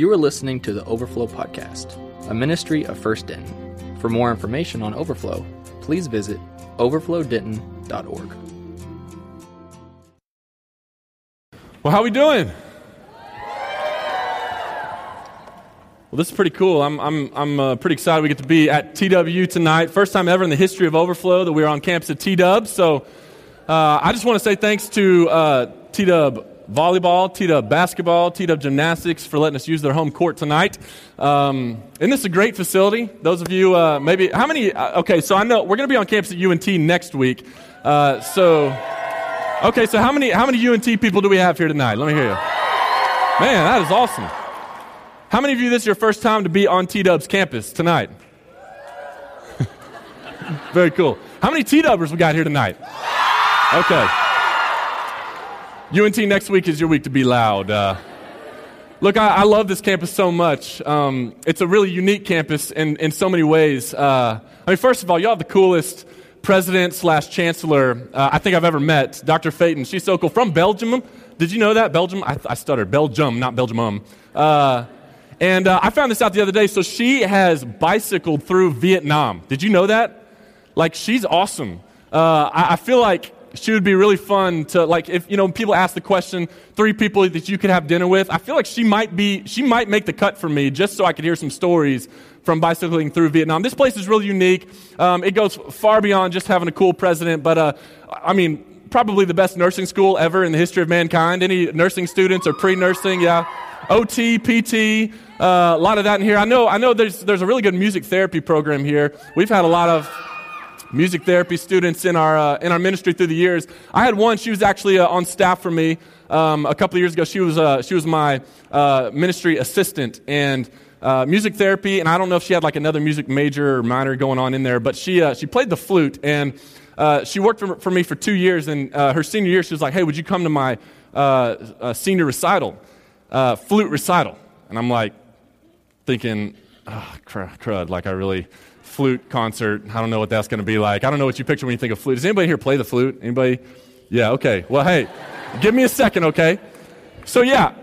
You are listening to the Overflow Podcast, a ministry of First Denton. For more information on Overflow, please visit overflowdenton.org. Well, how are we doing? Well, this is pretty cool. I'm, I'm, I'm uh, pretty excited we get to be at TW tonight. First time ever in the history of Overflow that we're on campus at TW. So uh, I just want to say thanks to uh, TW volleyball, TW basketball, TW gymnastics for letting us use their home court tonight. Um, isn't this a great facility? Those of you, uh, maybe, how many? Uh, okay, so I know we're going to be on campus at UNT next week. Uh, so, okay, so how many, how many UNT people do we have here tonight? Let me hear you. Man, that is awesome. How many of you, this is your first time to be on T Dub's campus tonight? Very cool. How many T Dubbers we got here tonight? Okay. UNT next week is your week to be loud. Uh, look, I, I, love this campus so much. Um, it's a really unique campus in, in so many ways. Uh, I mean, first of all, y'all have the coolest president slash chancellor uh, I think I've ever met, Dr. Feyten. She's so cool. From Belgium. Did you know that? Belgium? I, I stuttered. Belgium, not Belgium. Um. Uh, and uh, I found this out the other day. So she has bicycled through Vietnam. Did you know that? Like, she's awesome. Uh, I, I feel like she would be really fun to like if you know people ask the question three people that you could have dinner with i feel like she might be she might make the cut for me just so i could hear some stories from bicycling through vietnam. This place is really unique. Um, it goes far beyond just having a cool president but uh, i mean probably the best nursing school ever in the history of mankind. Any nursing students or pre-nursing yeah. Ot pt uh, a lot of that in here. I know i know there's there's a really good music therapy program here. We've had a lot of music therapy students in our, uh, in our ministry through the years. I had one, she was actually uh, on staff for me um, a couple of years ago. She was, uh, she was my uh, ministry assistant and uh, music therapy, and I don't know if she had like another music major or minor going on in there, but she, uh, she played the flute, and she worked for, for, me for two years, and her senior year, she was like, hey, would you come to my senior recital, flute recital? And I'm like, thinking, oh, crud, like I really flute concert. I don't know what that's going to be like. I don't know what you picture when you think of flute. Does anybody here play the flute? Anybody? Yeah, okay. Well, hey, give me a second, okay? So, yeah,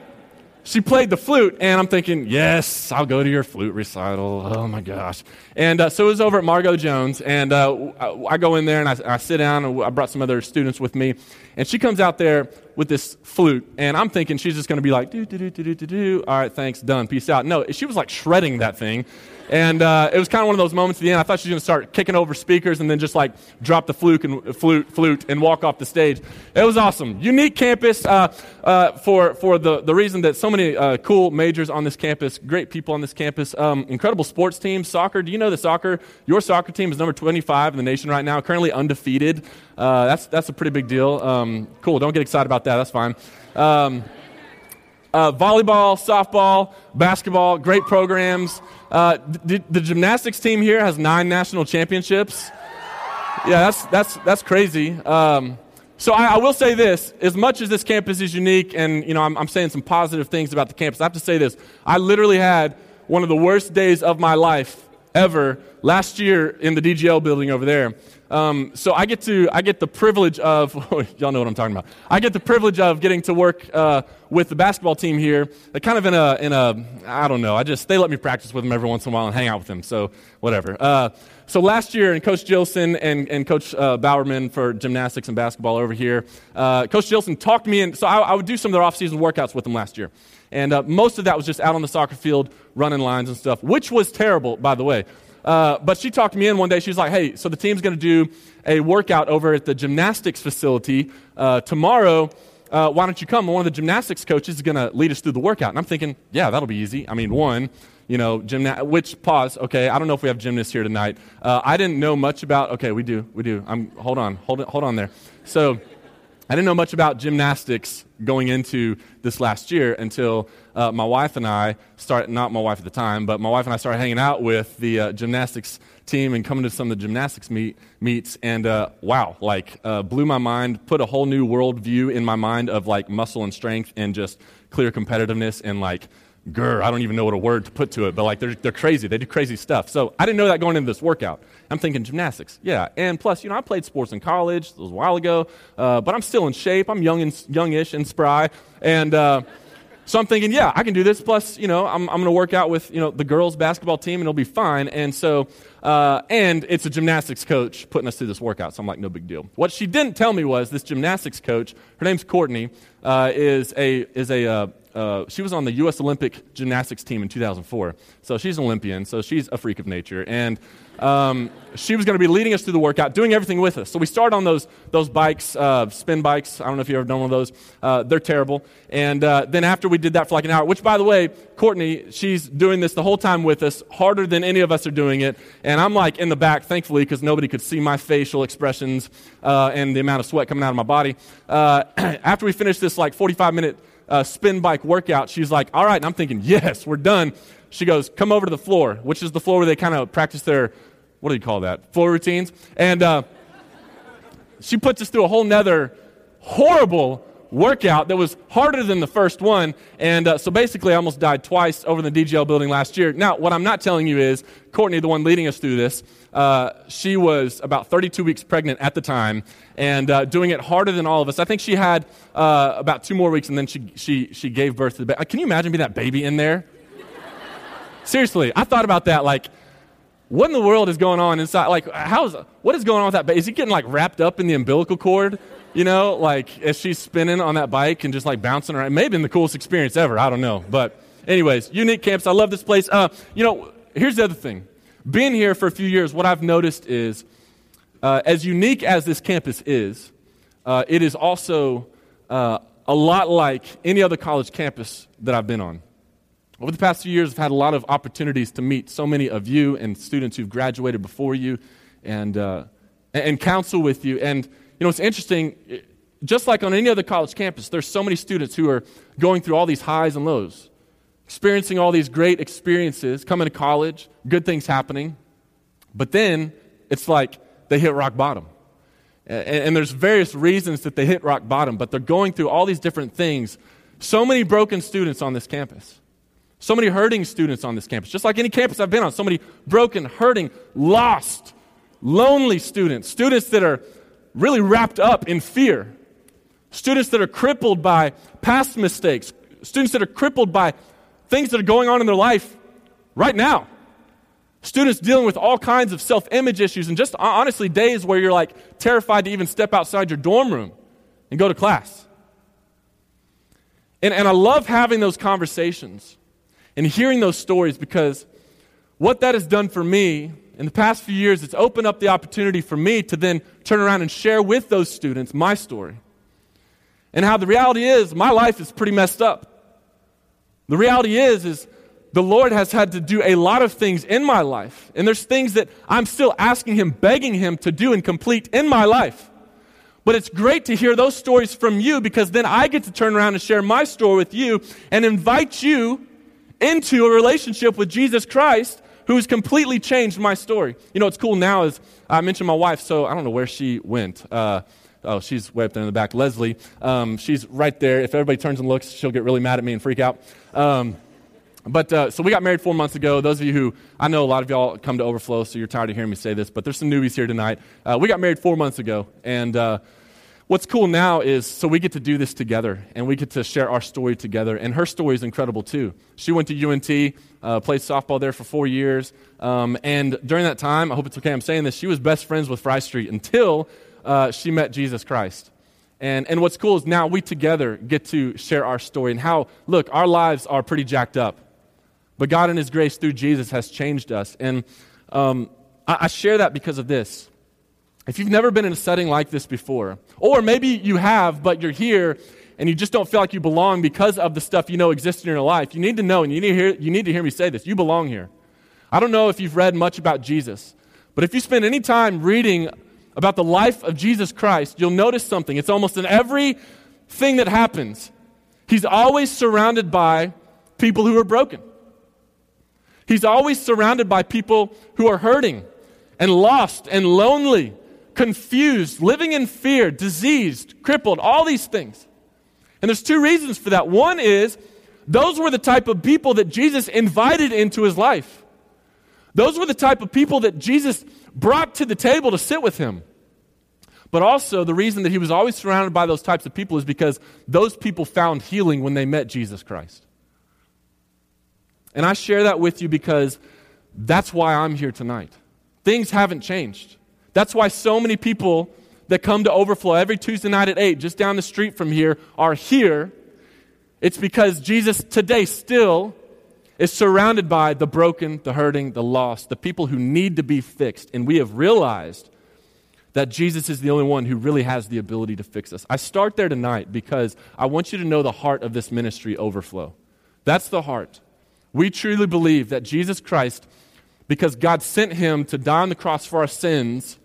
she played the flute, and I'm thinking, yes, I'll go to your flute recital. Oh my gosh. And uh, so it was over at Margo Jones, and uh, I go in there and I, I, sit down, and I brought some other students with me, and she comes out there with this flute, and I'm thinking she's just going to be like, do, do, do, do, do, do. All right, thanks, done, peace out. No, she was like shredding that thing. And uh, it was kind of one of those moments at the end. I thought she was going to start kicking over speakers and then just like drop the flute and, flute, flute and walk off the stage. It was awesome. Unique campus uh, uh, for, for the, the reason that so many uh, cool majors on this campus, great people on this campus, um, incredible sports teams. Soccer, do you know that soccer, your soccer team is number 25 in the nation right now, currently undefeated. Uh, that's, that's a pretty big deal. Um, cool, don't get excited about that. That's fine. Um, uh, volleyball, softball, basketball, great programs. Uh, the, the gymnastics team here has nine national championships. Yeah, that's, that's, that's crazy. Um, so I, I, will say this: as much as this campus is unique, and you know, I'm, I'm saying some positive things about the campus. I have to say this: I literally had one of the worst days of my life ever last year in the DGL building over there. Um, so I get to I get the privilege of y'all know what I'm talking about. I get the privilege of getting to work uh, with the basketball team here. kind of in a in a I don't know. I just they let me practice with them every once in a while and hang out with them. So whatever. Uh, so last year, and Coach Jillson and, and Coach uh, Bowerman for gymnastics and basketball over here, uh, Coach Jillson talked me in. So I, I, would do some of their off-season workouts with them last year, and uh, most of that was just out on the soccer field, running lines and stuff, which was terrible, by the way. Uh, but she talked me in one day. She was like, hey, so the team's going to do a workout over at the gymnastics facility uh, tomorrow. Uh, why don't you come? one of the gymnastics coaches is going to lead us through the workout. And I'm thinking, yeah, that'll be easy. I mean, one, you know, gymna- which, pause, okay, I don't know if we have gymnasts here tonight. Uh, I didn't know much about, okay, we do, we do. I'm, hold on, hold, hold on there. So, I didn't know much about gymnastics going into this last year until uh, my wife and I started, not my wife at the time, but my wife and I started hanging out with the uh, gymnastics team and coming to some of the gymnastics meet, meets. And uh, wow, like uh, blew my mind, put a whole new worldview in my mind of like muscle and strength and just clear competitiveness and like grr, I don't even know what a word to put to it, but like they're, they're crazy. They do crazy stuff. So I didn't know that going into this workout. I'm thinking gymnastics, yeah. And plus, you know, I played sports in college. It was a while ago, uh, but I'm still in shape. I'm young and youngish and spry. And uh, So I'm thinking, yeah, I can do this. Plus, you know, I'm, I'm going to work out with, you know, the girls basketball team and it'll be fine. And so, uh, and it's a gymnastics coach putting us through this workout. So I'm like, no big deal. What she didn't tell me was this gymnastics coach, her name's Courtney, uh, is a, is a, uh, uh, she was on the U.S. Olympic gymnastics team in 2004. So she's an Olympian, so she's a freak of nature. And um, she was going to be leading us through the workout, doing everything with us. So we start on those, those bikes, uh, spin bikes. I don't know if you've ever done one of those. Uh, they're terrible. And uh, then after we did that for like an hour, which, by the way, Courtney, she's doing this the whole time with us, harder than any of us are doing it. And I'm like in the back, thankfully, because nobody could see my facial expressions uh, and the amount of sweat coming out of my body. Uh, after we finished this like 45 minute uh, spin bike workout, she's like, all right. And I'm thinking, yes, we're done. She goes, come over to the floor, which is the floor where they kind of practice their, what do you call that? Floor routines. And uh, she puts us through a whole nother horrible workout that was harder than the first one. And uh, so basically, I almost died twice over in the DGL building last year. Now, what I'm not telling you is, Courtney, the one leading us through this, uh, she was about 32 weeks pregnant at the time and uh, doing it harder than all of us. I think she had uh, about two more weeks and then she, she, she gave birth to the baby. Can you imagine being that baby in there? Seriously, I thought about that. Like, what in the world is going on inside? Like, how's what is going on with that baby? Is he getting like wrapped up in the umbilical cord? You know, like as she's spinning on that bike and just like bouncing around. Maybe been the coolest experience ever. I don't know. But, anyways, unique camps. I love this place. Uh, you know, here's the other thing. Being here for a few years, what I've noticed is, uh, as unique as this campus is, uh, it is also uh, a lot like any other college campus that I've been on. Over the past few years, I've had a lot of opportunities to meet so many of you and students who've graduated before you and, uh, and counsel with you. And, you know, it's interesting, just like on any other college campus, there's so many students who are going through all these highs and lows, experiencing all these great experiences, coming to college, good things happening. But then it's like they hit rock bottom. And, and there's various reasons that they hit rock bottom, but they're going through all these different things. So many broken students on this campus. So many hurting students on this campus, just like any campus I've been on. So many broken, hurting, lost, lonely students. Students that are really wrapped up in fear. Students that are crippled by past mistakes. Students that are crippled by things that are going on in their life right now. Students dealing with all kinds of self image issues and just honestly days where you're like terrified to even step outside your dorm room and go to class. And, and I love having those conversations and hearing those stories because what that has done for me in the past few years, it's opened up the opportunity for me to then turn around and share with those students my story. And how the reality is, my life is pretty messed up. The reality is, is the Lord has had to do a lot of things in my life. And there's things that I'm still asking Him, begging Him to do and complete in my life. But it's great to hear those stories from you because then I get to turn around and share my story with you and invite you into a relationship with Jesus Christ who has completely changed my story. You know, what's cool now is I mentioned my wife, so I don't know where she went. Uh, oh, she's way up there in the back. Leslie, um, she's right there. If everybody turns and looks, she'll get really mad at me and freak out. Um, but uh, so we got married four months ago. Those of you who, I know a lot of y'all come to Overflow, so you're tired of hearing me say this, but there's some newbies here tonight. Uh, we got married four months ago, and uh, what's cool now is so we get to do this together and we get to share our story together. And her story is incredible too. She went to UNT, uh, played softball there for four years. Um, and during that time, I hope it's okay I'm saying this, she was best friends with Fry Street until uh, she met Jesus Christ. And, and what's cool is now we together get to share our story and how, look, our lives are pretty jacked up. But God, in His grace through Jesus, has changed us. And um, I, I share that because of this. If you've never been in a setting like this before, or maybe you have, but you're here and you just don't feel like you belong because of the stuff you know exists in your life, you need to know and you need to hear, you need to hear me say this. You belong here. I don't know if you've read much about Jesus, but if you spend any time reading about the life of Jesus Christ, you'll notice something. It's almost in every thing that happens. He's always surrounded by people who are broken. He's always surrounded by people who are hurting and lost and lonely confused, living in fear, diseased, crippled, all these things. And there's two reasons for that. One is those were the type of people that Jesus invited into his life. Those were the type of people that Jesus brought to the table to sit with him. But also, the reason that he was always surrounded by those types of people is because those people found healing when they met Jesus Christ. And I share that with you because that's why I'm here tonight. Things haven't changed. That's why so many people that come to Overflow every Tuesday night at 8, just down the street from here, are here. It's because Jesus today still is surrounded by the broken, the hurting, the lost, the people who need to be fixed. And we have realized that Jesus is the only one who really has the ability to fix us. I start there tonight because I want you to know the heart of this ministry, Overflow. That's the heart. We truly believe that Jesus Christ, because God sent him to die on the cross for our sins,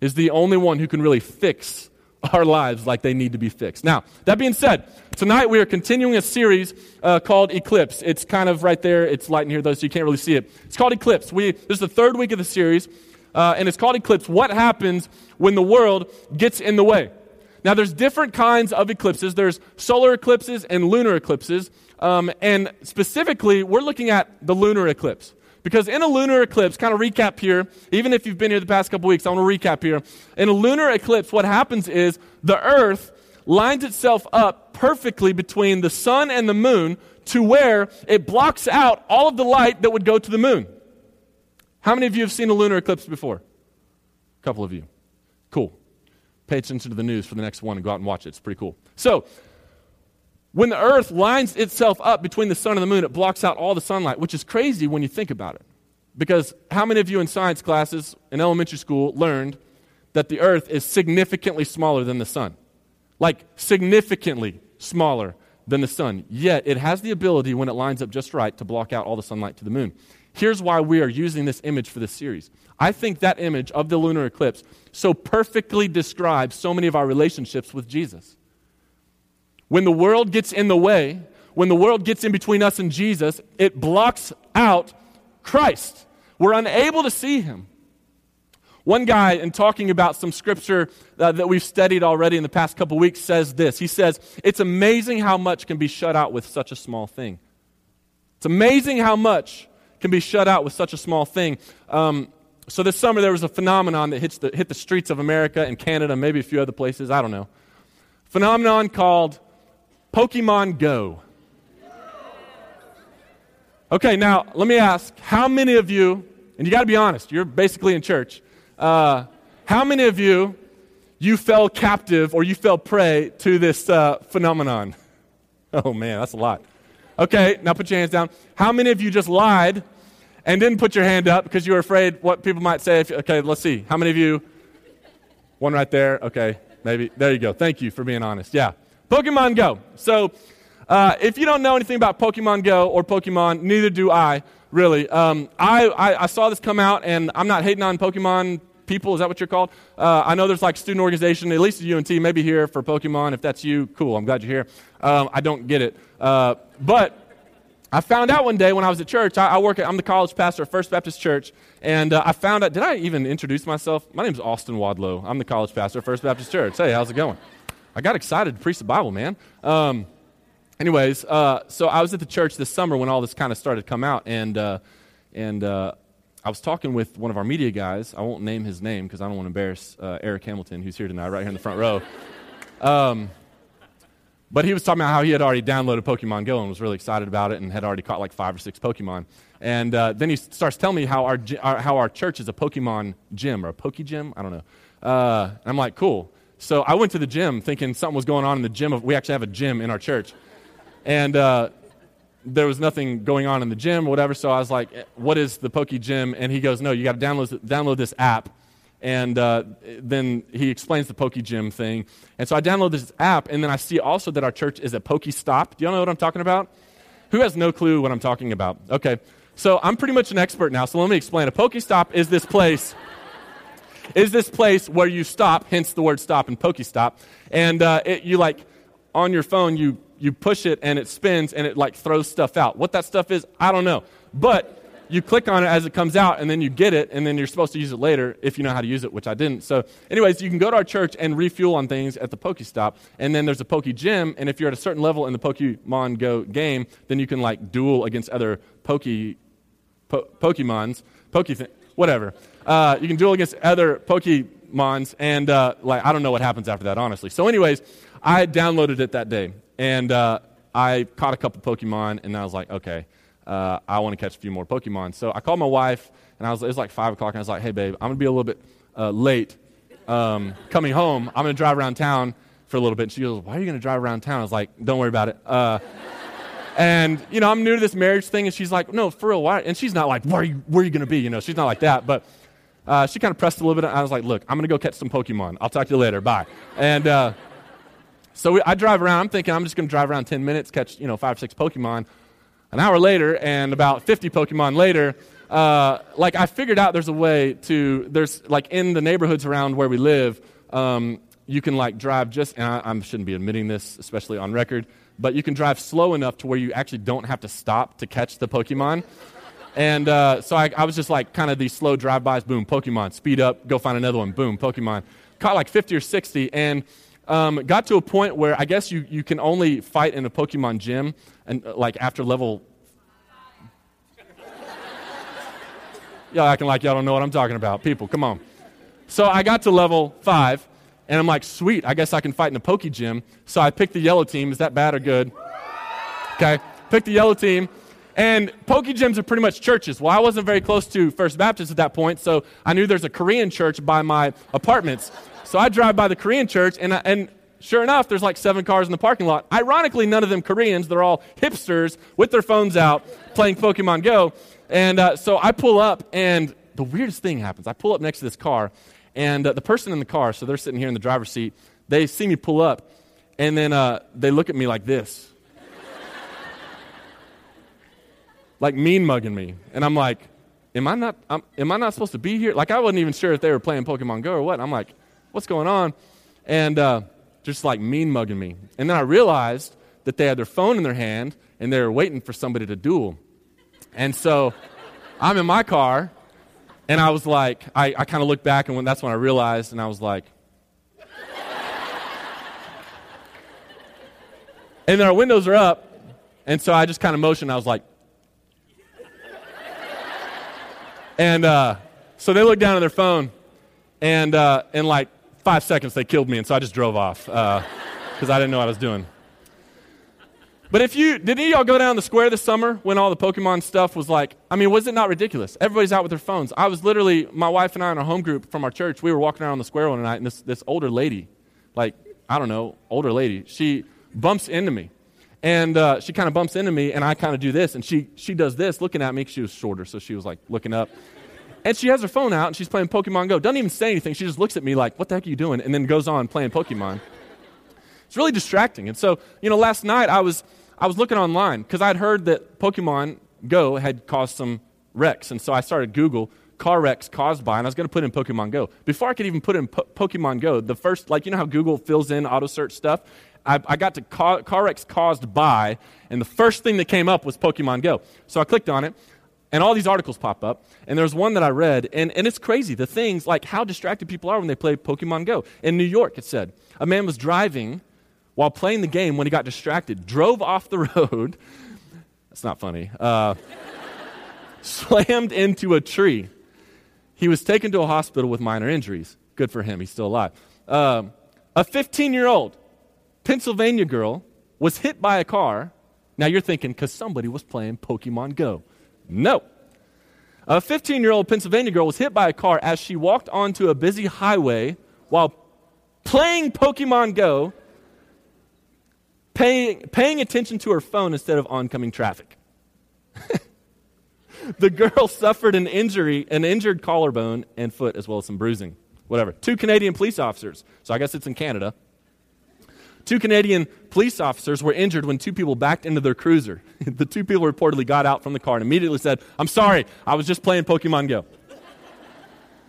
is the only one who can really fix our lives like they need to be fixed. Now, that being said, tonight we are continuing a series uh, called Eclipse. It's kind of right there. It's light in here, though, so you can't really see it. It's called Eclipse. We, this is the third week of the series uh, and it's called eclipse. What happens when the world gets in the way? Now, there's different kinds of eclipses. There's solar eclipses and lunar eclipses. Um, and specifically, we're looking at the lunar eclipse. Because in a lunar eclipse, kind of recap here, even if you've been here the past couple weeks, I want to recap here. In a lunar eclipse, what happens is the Earth lines itself up perfectly between the sun and the moon to where it blocks out all of the light that would go to the moon. How many of you have seen a lunar eclipse before? A couple of you. Cool. Pay attention to the news for the next one and go out and watch it. It's pretty cool. So, when the earth lines itself up between the sun and the moon, it blocks out all the sunlight, which is crazy when you think about it. Because how many of you in science classes in elementary school learned that the earth is significantly smaller than the sun? Like, significantly smaller than the sun. Yet, it has the ability, when it lines up just right, to block out all the sunlight to the moon. Here's why we are using this image for this series. I think that image of the lunar eclipse so perfectly describes so many of our relationships with Jesus. When the world gets in the way, when the world gets in between us and Jesus, it blocks out Christ. We're unable to see him. One guy, in talking about some scripture uh, that we've studied already in the past couple weeks, says this. He says, It's amazing how much can be shut out with such a small thing. It's amazing how much can be shut out with such a small thing. Um, so this summer there was a phenomenon that hits the, hit the streets of America and Canada, maybe a few other places, I don't know. Phenomenon called Pokemon Go. Okay, now let me ask how many of you, and you got to be honest, you're basically in church. Uh, how many of you, you fell captive or you fell prey to this uh, phenomenon? Oh man, that's a lot. Okay, now put your hands down. How many of you just lied and didn't put your hand up because you were afraid what people might say? If, okay, let's see. How many of you? One right there. Okay, maybe. There you go. Thank you for being honest. Yeah. Pokemon Go. So, uh, if you don't know anything about Pokemon Go or Pokemon, neither do I, really. Um, I, I, I, saw this come out, and I'm not hating on Pokemon people. Is that what you're called? Uh, I know there's like student organization, at least at UNT, maybe here for Pokemon. If that's you, cool. I'm glad you're here. Um, I don't get it. Uh, but I found out one day when I was at church, I, I work at, I'm the college pastor at First Baptist Church, and uh, I found out, did I even introduce myself? My name's Austin Wadlow. I'm the college pastor at First Baptist Church. Hey, how's it going? I got excited to preach the Bible, man. Um, anyways, uh, so I was at the church this summer when all this kind of started to come out, and, uh, and uh, I was talking with one of our media guys. I won't name his name because I don't want to embarrass uh, Eric Hamilton, who's here tonight, right here in the front row. Um, but he was talking about how he had already downloaded Pokemon Go and was really excited about it and had already caught like five or six Pokemon. And uh, then he starts telling me how our, our, how our church is a Pokemon gym or a Poke gym. I don't know. Uh, I'm like, cool. So I went to the gym thinking something was going on in the gym. We actually have a gym in our church. And uh, there was nothing going on in the gym whatever. So I was like, what is the Poke gym? And he goes, no, you got to download, download this app and uh, then he explains the Poke Gym thing. And so I download this app, and then I see also that our church is a Poke Stop. Do y'all know what I'm talking about? Who has no clue what I'm talking about? Okay, so I'm pretty much an expert now, so let me explain. A Poke Stop is this place. Is this place where you stop, hence the word stop and Poke Stop, and uh, it, you like on your phone you you push it and it spins and it like throws stuff out. What that stuff is, I don't know, but you click on it as it comes out, and then you get it, and then you're supposed to use it later if you know how to use it, which I didn't. So, anyways, you can go to our church and refuel on things at the Pokestop, and then there's a Poke Gym, and if you're at a certain level in the Pokemon Go game, then you can like duel against other Poke po- Pokemons, Poke th- whatever. Uh, you can duel against other Pokemons, and uh, like I don't know what happens after that, honestly. So, anyways, I downloaded it that day, and uh, I caught a couple Pokemon, and I was like, okay, uh, I want to catch a few more Pokemon. So I called my wife, and I was it was like five o'clock, and I was like, hey babe, I'm gonna be a little bit uh, late um, coming home. I'm gonna drive around town for a little bit. And she goes, why are you gonna drive around town? I was like, don't worry about it. Uh, and you know, I'm new to this marriage thing, and she's like, no, for real, why? And she's not like, where are you, where are you gonna be? You know, she's not like that, but. Uh, she kind of pressed a little bit. And I was like, look, I'm going to go catch some Pokemon. I'll talk to you later. Bye. And uh, so we, I drive around. I'm thinking I'm just going to drive around 10 minutes, catch, you know, five, or six Pokemon. An hour later, and about 50 Pokemon later, uh, like I figured out there's a way to, there's like in the neighborhoods around where we live, um, you can like drive just, and I, I shouldn't be admitting this, especially on record, but you can drive slow enough to where you actually don't have to stop to catch the Pokemon. And uh, so I, I, was just like kind of these slow drive-bys, boom, Pokemon, speed up, go find another one, boom, Pokemon. Caught like 50 or 60, and um, got to a point where I guess you, you can only fight in a Pokemon gym and uh, like after level. y'all acting like y'all don't know what I'm talking about. People, come on. So I got to level five, and I'm like, sweet, I guess I can fight in a Poke Gym. So I picked the yellow team. Is that bad or good? Okay. Picked the yellow team. And Poke Gyms are pretty much churches. Well, I wasn't very close to First Baptist at that point, so I knew there's a Korean church by my apartments. So I drive by the Korean church, and, and sure enough, there's like seven cars in the parking lot. Ironically, none of them Koreans. They're all hipsters with their phones out playing Pokemon Go. And uh, so I pull up, and the weirdest thing happens. I pull up next to this car, and uh, the person in the car, so they're sitting here in the driver's seat, they see me pull up, and then uh, they look at me like this. Like mean mugging me. And I'm like, am I not, I'm, am I not supposed to be here? Like, I wasn't even sure if they were playing Pokemon Go or what. I'm like, what's going on? And uh, just like mean mugging me. And then I realized that they had their phone in their hand and they were waiting for somebody to duel. And so I'm in my car and I was like, I, I kind of looked back and when, that's when I realized and I was like, and then our windows are up. And so I just kind of motioned. I was like, and uh, so they looked down at their phone and uh, in like five seconds, they killed me, and so I just drove off because uh, I didn't know what I was doing. But if you, did any of y'all go down the square this summer when all the Pokemon stuff was like, I mean, was it not ridiculous? Everybody's out with their phones. I was literally, my wife and I in our home group from our church, we were walking around the square one night, and this, this older lady, like, I don't know, older lady, she bumps into me. And uh, she kind of bumps into me, and I kind of do this, and she, she does this, looking at me, because she was shorter, so she was like looking up. And she has her phone out and she's playing Pokemon Go. Doesn't even say anything. She just looks at me like, what the heck are you doing? And then goes on playing Pokemon. It's really distracting. And so, you know, last night I was, I was looking online because I'd heard that Pokemon Go had caused some wrecks. And so I started Google car wrecks caused by, and I was going to put in Pokemon Go. Before I could even put in po- Pokemon Go, the first, like, you know how Google fills in auto search stuff? I, I got to car, car wrecks caused by, and the first thing that came up was Pokemon Go. So I clicked on it, and all these articles pop up. And there's one that I read, and, and it's crazy. The things like how distracted people are when they play Pokemon Go. In New York, it said a man was driving while playing the game when he got distracted, drove off the road. That's not funny. Uh, slammed into a tree. He was taken to a hospital with minor injuries. Good for him, he's still alive. Uh, a 15 year old Pennsylvania girl was hit by a car. Now you're thinking, because somebody was playing Pokemon Go. No. A 15 year old Pennsylvania girl was hit by a car as she walked onto a busy highway while playing Pokemon Go, paying, paying attention to her phone instead of oncoming traffic. the girl suffered an injury, an injured collarbone and foot, as well as some bruising. Whatever. Two Canadian police officers, so I guess it's in Canada, Two Canadian police officers were injured when two people backed into their cruiser. the two people reportedly got out from the car and immediately said, I'm sorry, I was just playing Pokemon Go.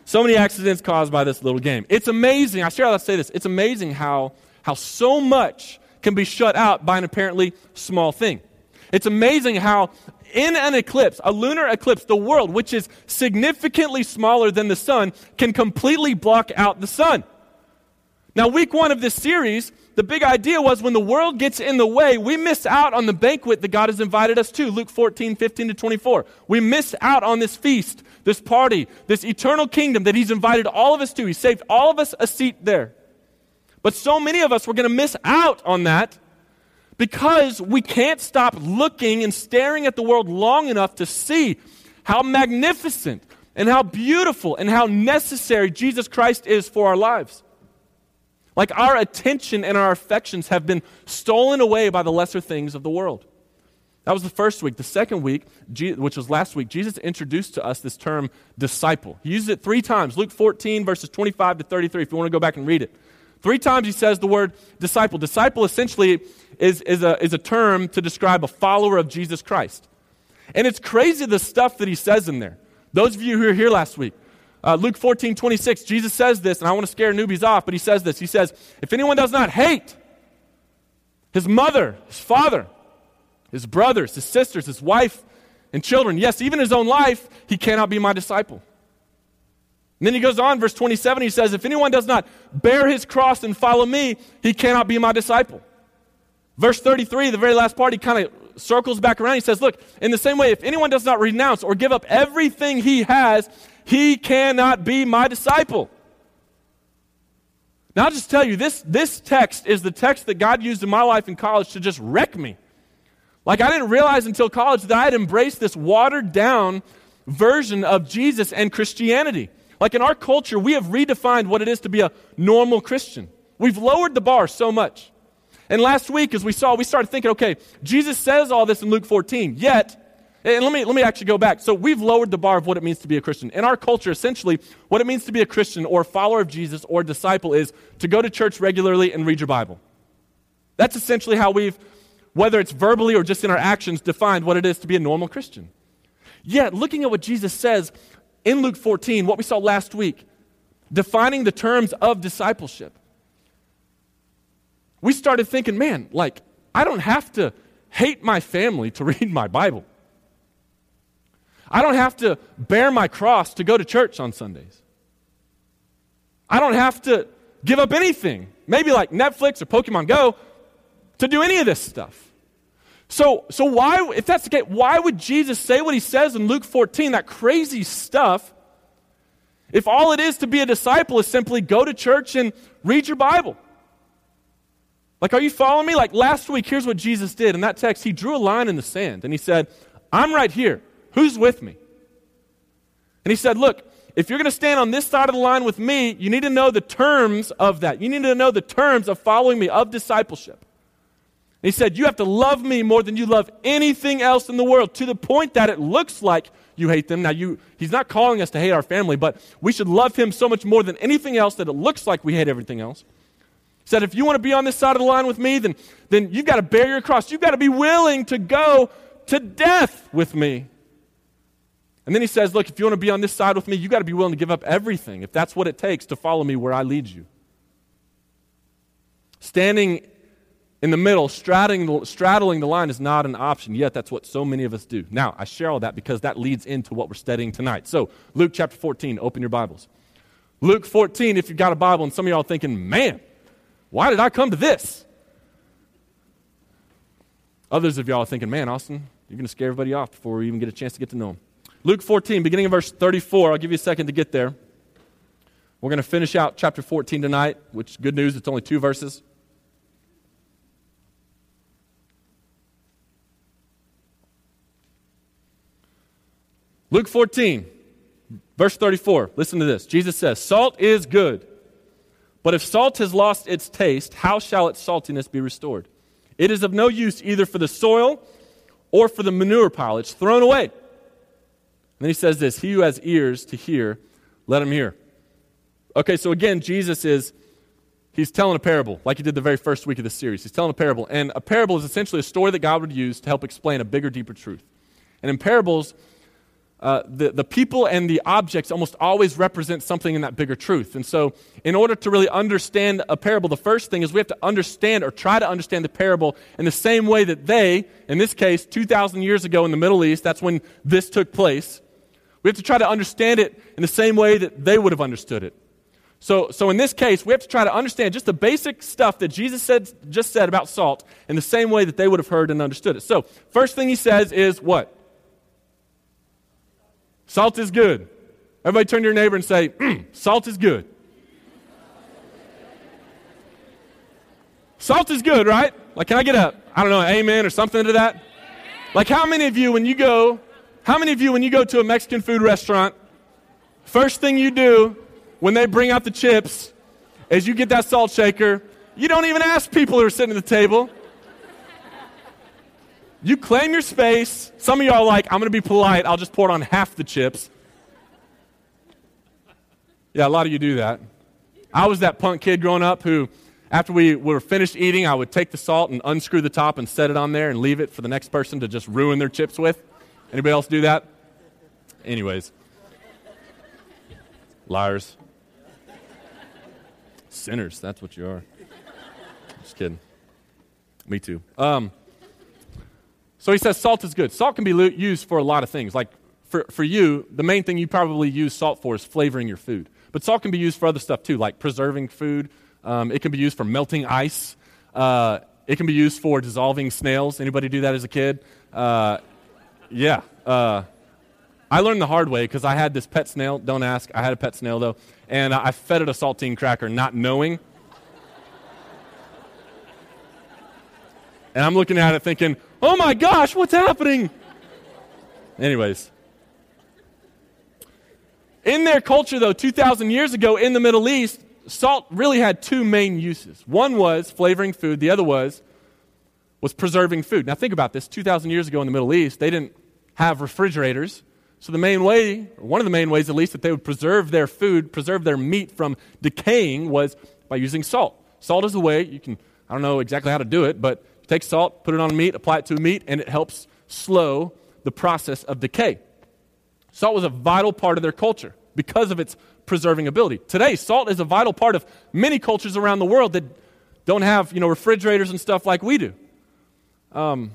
so many accidents caused by this little game. It's amazing. I share to say this. It's amazing how, how so much can be shut out by an apparently small thing. It's amazing how, in an eclipse, a lunar eclipse, the world, which is significantly smaller than the sun, can completely block out the sun. Now, week one of this series, the big idea was when the world gets in the way, we miss out on the banquet that God has invited us to. Luke 14, 15 to 24. We miss out on this feast, this party, this eternal kingdom that He's invited all of us to. He saved all of us a seat there. But so many of us were going to miss out on that because we can't stop looking and staring at the world long enough to see how magnificent and how beautiful and how necessary Jesus Christ is for our lives. Like our attention and our affections have been stolen away by the lesser things of the world. That was the first week. The second week, which was last week, Jesus introduced to us this term disciple. He used it three times Luke 14, verses 25 to 33, if you want to go back and read it. Three times he says the word disciple. Disciple essentially is, is, a, is a term to describe a follower of Jesus Christ. And it's crazy the stuff that he says in there. Those of you who were here last week, uh, Luke 14, 26, Jesus says this, and I want to scare newbies off, but he says this. He says, If anyone does not hate his mother, his father, his brothers, his sisters, his wife, and children, yes, even his own life, he cannot be my disciple. And then he goes on, verse 27, he says, If anyone does not bear his cross and follow me, he cannot be my disciple. Verse 33, the very last part, he kind of circles back around. He says, Look, in the same way, if anyone does not renounce or give up everything he has, he cannot be my disciple. Now, I'll just tell you, this, this text is the text that God used in my life in college to just wreck me. Like, I didn't realize until college that I had embraced this watered down version of Jesus and Christianity. Like, in our culture, we have redefined what it is to be a normal Christian. We've lowered the bar so much. And last week, as we saw, we started thinking, okay, Jesus says all this in Luke 14, yet and let me, let me actually go back. So we've lowered the bar of what it means to be a Christian. In our culture, essentially, what it means to be a Christian or a follower of Jesus or a disciple is to go to church regularly and read your Bible. That's essentially how we've, whether it's verbally or just in our actions, defined what it is to be a normal Christian. Yet, looking at what Jesus says in Luke 14, what we saw last week, defining the terms of discipleship, we started thinking, man, like, I don't have to hate my family to read my Bible. I don't have to bear my cross to go to church on Sundays. I don't have to give up anything, maybe like Netflix or Pokemon Go, to do any of this stuff. So, so why, if that's the case, why would Jesus say what he says in Luke 14, that crazy stuff, if all it is to be a disciple is simply go to church and read your Bible? Like, are you following me? Like last week, here's what Jesus did in that text. He drew a line in the sand and he said, I'm right here. Who's with me? And he said, Look, if you're going to stand on this side of the line with me, you need to know the terms of that. You need to know the terms of following me, of discipleship. And he said, You have to love me more than you love anything else in the world, to the point that it looks like you hate them. Now, you, he's not calling us to hate our family, but we should love him so much more than anything else that it looks like we hate everything else. He said, If you want to be on this side of the line with me, then, then you've got to bear your cross. You've got to be willing to go to death with me. And then he says, Look, if you want to be on this side with me, you've got to be willing to give up everything if that's what it takes to follow me where I lead you. Standing in the middle, straddling straddling the line is not an option, yet that's what so many of us do. Now, I share all that because that leads into what we're studying tonight. So, Luke chapter 14, open your Bibles. Luke 14, if you've got a Bible, and some of y'all are thinking, man, why did I come to this? Others of y'all are thinking, man, Austin, you're going to scare everybody off before we even get a chance to get to know him. Luke 14, beginning of verse 34. I'll give you a second to get there. We're going to finish out chapter 14 tonight, which good news, it's only two verses. Luke 14, verse 34. Listen to this. Jesus says, Salt is good, but if salt has lost its taste, how shall its saltiness be restored? It is of no use either for the soil or for the manure pile. It's thrown away And then he says this He who has ears to hear, let him hear. Okay, so again, Jesus is, he's telling a parable, like he did the very first week of this series. He's telling a parable. And a parable is essentially a story that God would use to help explain a bigger, deeper truth. And in parables, uh, the, the people and the objects almost always represent something in that bigger truth. And so, in order to really understand a parable, the first thing is we have to understand or try to understand the parable in the same way that they, in this case, 2,000 years ago in the Middle East, that's when this took place, we have to try to understand it in the same way that they would have understood it. So, so in this case, we have to try to understand just the basic stuff that Jesus said, just said about salt in the same way that they would have heard and understood it. So, first thing he says is what? Salt is good. Everybody turn to your neighbor and say, mm, salt is good. Salt is good, right? Like, can I get a, I don't know, amen or something to that? Like, how many of you, when you go, how many of you, when you go to a Mexican food restaurant, first thing you do when they bring out the chips is you get that salt shaker. You don't even ask people who are sitting at the table. You claim your space. Some of y'all are like, I'm going to be polite. I'll just pour it on half the chips. Yeah, a lot of you do that. I was that punk kid growing up who after we were finished eating, I would take the salt and unscrew the top and set it on there and leave it for the next person to just ruin their chips with. Anybody else do that? Anyways. Liars. Sinners, that's what you are. Just kidding. Me too. Um, so he says salt is good. Salt can be used for a lot of things. Like for, for you, the main thing you probably use salt for is flavoring your food. But salt can be used for other stuff too, like preserving food, um, it can be used for melting ice. Uh, it can be used for dissolving snails. Anybody do that as a kid? Uh, yeah. Uh, I learned the hard way because I had this pet snail. Don't ask. I had a pet snail though, and I fed it a saltine cracker, not knowing. And I'm looking at it thinking, "Oh my gosh, what's happening?" Anyways, in their culture though, 2,000 years ago in the Middle East, salt really had two main uses. One was flavoring food, the other was was preserving food. Now think about this, 2000 years ago in the Middle East, they didn't have refrigerators. So the main way, one of the main ways at least that they would preserve their food, preserve their meat from decaying was by using salt. Salt is a way you can I don't know exactly how to do it, but take salt, put it on meat, apply it to meat and it helps slow the process of decay. Salt was a vital part of their culture because of its preserving ability. Today, salt is a vital part of many cultures around the world that don't have, you know, refrigerators and stuff like we do. Um,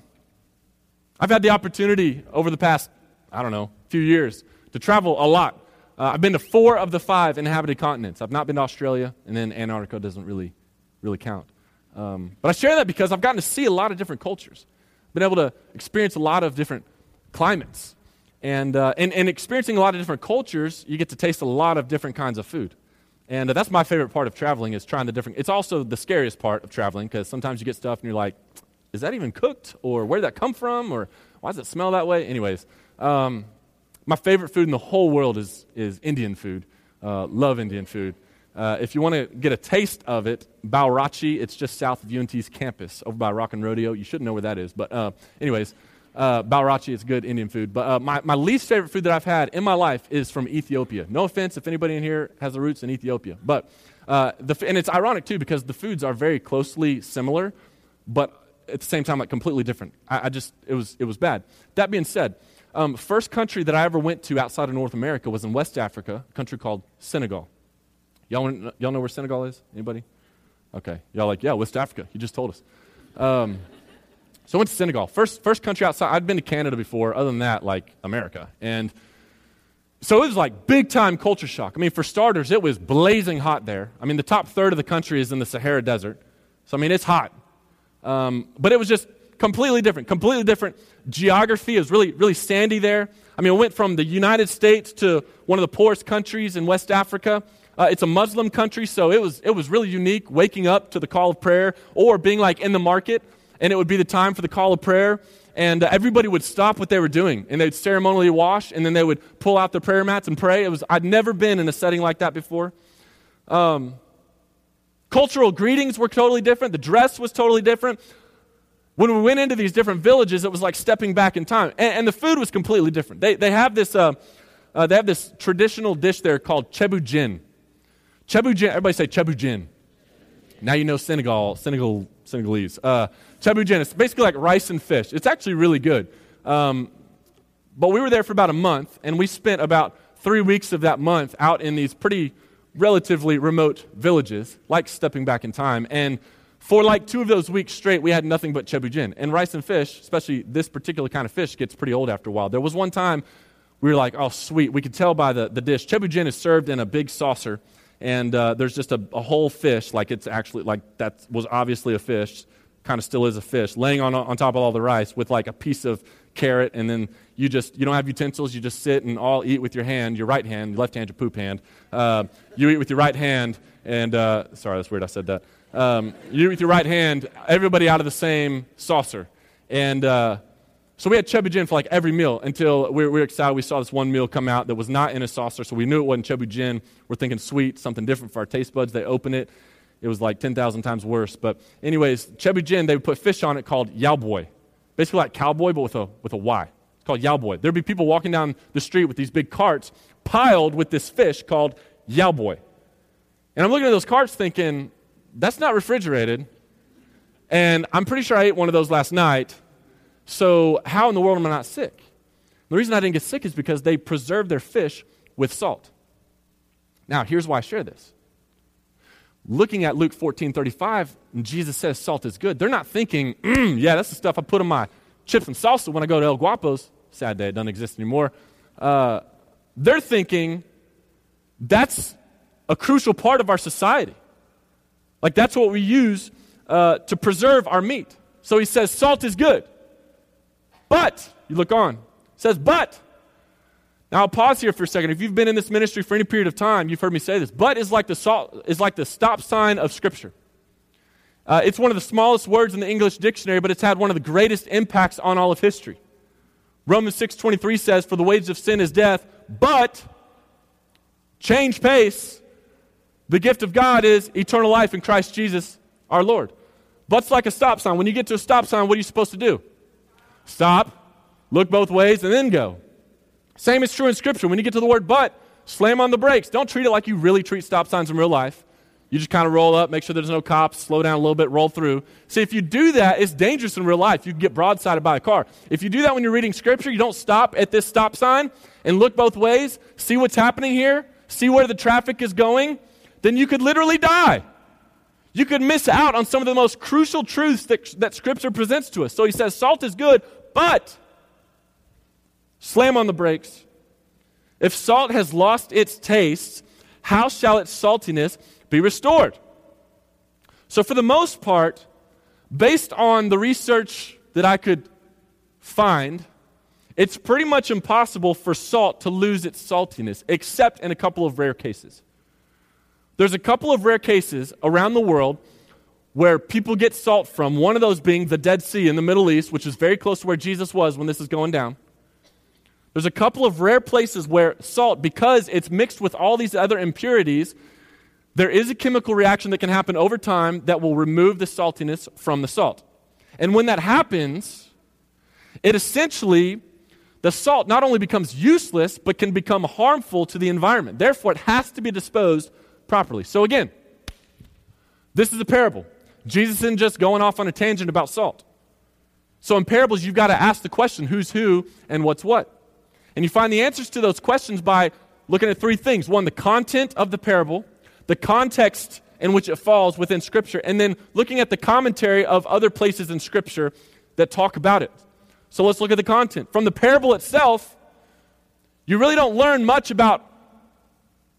I've had the opportunity over the past, I don't know, few years to travel a lot. Uh, I've been to four of the five inhabited continents. I've not been to Australia, and then Antarctica doesn't really, really count. Um, but I share that because I've gotten to see a lot of different cultures, been able to experience a lot of different climates, and, uh, and, and, experiencing a lot of different cultures, you get to taste a lot of different kinds of food. And uh, that's my favorite part of traveling is trying the different. It's also the scariest part of traveling because sometimes you get stuff and you're like, is that even cooked? Or where did that come from? Or why does it smell that way? Anyways, um, my favorite food in the whole world is, is Indian food. Uh, love Indian food. Uh, if you want to get a taste of it, Baorachi, it's just south of UNT's campus over by Rockin' Rodeo. You shouldn't know where that is. But, uh, anyways, uh, Baorachi is good Indian food. But uh, my, my least favorite food that I've had in my life is from Ethiopia. No offense if anybody in here has the roots in Ethiopia. But, uh, the, and it's ironic too because the foods are very closely similar, but at the same time, like completely different. I, I just, it was, it was bad. That being said, um, first country that I ever went to outside of North America was in West Africa, a country called Senegal. Y'all, y'all know where Senegal is? Anybody? Okay. Y'all like, yeah, West Africa. You just told us. Um, so I went to Senegal. First, first country outside. I'd been to Canada before, other than that, like America. And so it was like big time culture shock. I mean, for starters, it was blazing hot there. I mean, the top third of the country is in the Sahara Desert. So, I mean, it's hot. Um, but it was just completely different, completely different geography. It was really, really sandy there. I mean, I went from the United States to one of the poorest countries in West Africa. Uh, it's a Muslim country, so it was, it was really unique waking up to the call of prayer or being like in the market and it would be the time for the call of prayer. And uh, everybody would stop what they were doing, and they'd ceremonially wash, and then they would pull out their prayer mats and pray. It was, I'd never been in a setting like that before. Um, cultural greetings were totally different, the dress was totally different. When we went into these different villages, it was like stepping back in time. And, and the food was completely different. They, they, have this, uh, uh, they have this traditional dish there called chebujin. Chebujin, everybody say chebujin. Now you know Senegal, Senegal, Senegalese. Uh, Chebujin. It's basically like rice and fish. It's actually really good. Um, but we were there for about a month, and we spent about three weeks of that month out in these pretty relatively remote villages, like stepping back in time. And for like two of those weeks straight, we had nothing but chebujin. And rice and fish, especially this particular kind of fish, gets pretty old after a while. There was one time we were like, oh, sweet. We could tell by the, the dish. Chebujin is served in a big saucer, and uh, there's just a, a whole fish, like it's actually, like that was obviously a fish, kind of still is a fish, laying on, on top of all the rice with like a piece of carrot, and then you just, you don't have utensils, you just sit and all eat with your hand, your right hand, your left hand, your poop hand. Uh, you eat with your right hand, and, uh, sorry, that's weird, I said that. Um, you eat with your right hand, everybody out of the same saucer. And uh, so we had chebujin for like every meal until we were, we were, excited. We saw this one meal come out that was not in a saucer, so we knew it wasn't chebujin. We're thinking sweet, something different for our taste buds. They open it. It was like 10,000 times worse. But, anyways, chebujin, they would put fish on it called yaoboy. Basically like cowboy, but with a, with a Y. It's called yaoboy. There'd be people walking down the street with these big carts piled with this fish called yaoboy. And I'm looking at those carts thinking, that's not refrigerated. And I'm pretty sure I ate one of those last night. So, how in the world am I not sick? The reason I didn't get sick is because they preserved their fish with salt. Now, here's why I share this. Looking at Luke 14 35, Jesus says salt is good. They're not thinking, mm, yeah, that's the stuff I put on my chips and salsa when I go to El Guapo's. Sad day, it doesn't exist anymore. Uh, they're thinking that's a crucial part of our society. Like, that's what we use uh, to preserve our meat. So he says, salt is good. But, you look on, it says, but. Now I'll pause here for a second. If you've been in this ministry for any period of time, you've heard me say this. But is like the salt, is like the stop sign of Scripture. Uh, it's one of the smallest words in the English dictionary, but it's had one of the greatest impacts on all of history. Romans 6:23 says, "For the wages of sin is death, but change pace. The gift of God is eternal life in Christ Jesus our Lord." But's like a stop sign. When you get to a stop sign, what are you supposed to do? Stop, look both ways, and then go. Same is true in Scripture. When you get to the word but, slam on the brakes. Don't treat it like you really treat stop signs in real life. You just kind of roll up, make sure there's no cops, slow down a little bit, roll through. See, if you do that, it's dangerous in real life. You can get broadsided by a car. If you do that when you're reading Scripture, you don't stop at this stop sign and look both ways, see what's happening here, see where the traffic is going, then you could literally die. You could miss out on some of the most crucial truths that, that Scripture presents to us. So he says, salt is good, but slam on the brakes. If salt has lost its taste, how shall its saltiness be restored? So, for the most part, based on the research that I could find, it's pretty much impossible for salt to lose its saltiness, except in a couple of rare cases. There's a couple of rare cases around the world where people get salt from, one of those being the Dead Sea in the Middle East, which is very close to where Jesus was when this is going down. There's a couple of rare places where salt, because it's mixed with all these other impurities, there is a chemical reaction that can happen over time that will remove the saltiness from the salt. And when that happens, it essentially, the salt not only becomes useless, but can become harmful to the environment. Therefore, it has to be disposed properly. So, again, this is a parable. Jesus isn't just going off on a tangent about salt. So, in parables, you've got to ask the question who's who and what's what. And you find the answers to those questions by looking at three things one, the content of the parable, the context in which it falls within Scripture, and then looking at the commentary of other places in Scripture that talk about it. So, let's look at the content. From the parable itself, you really don't learn much about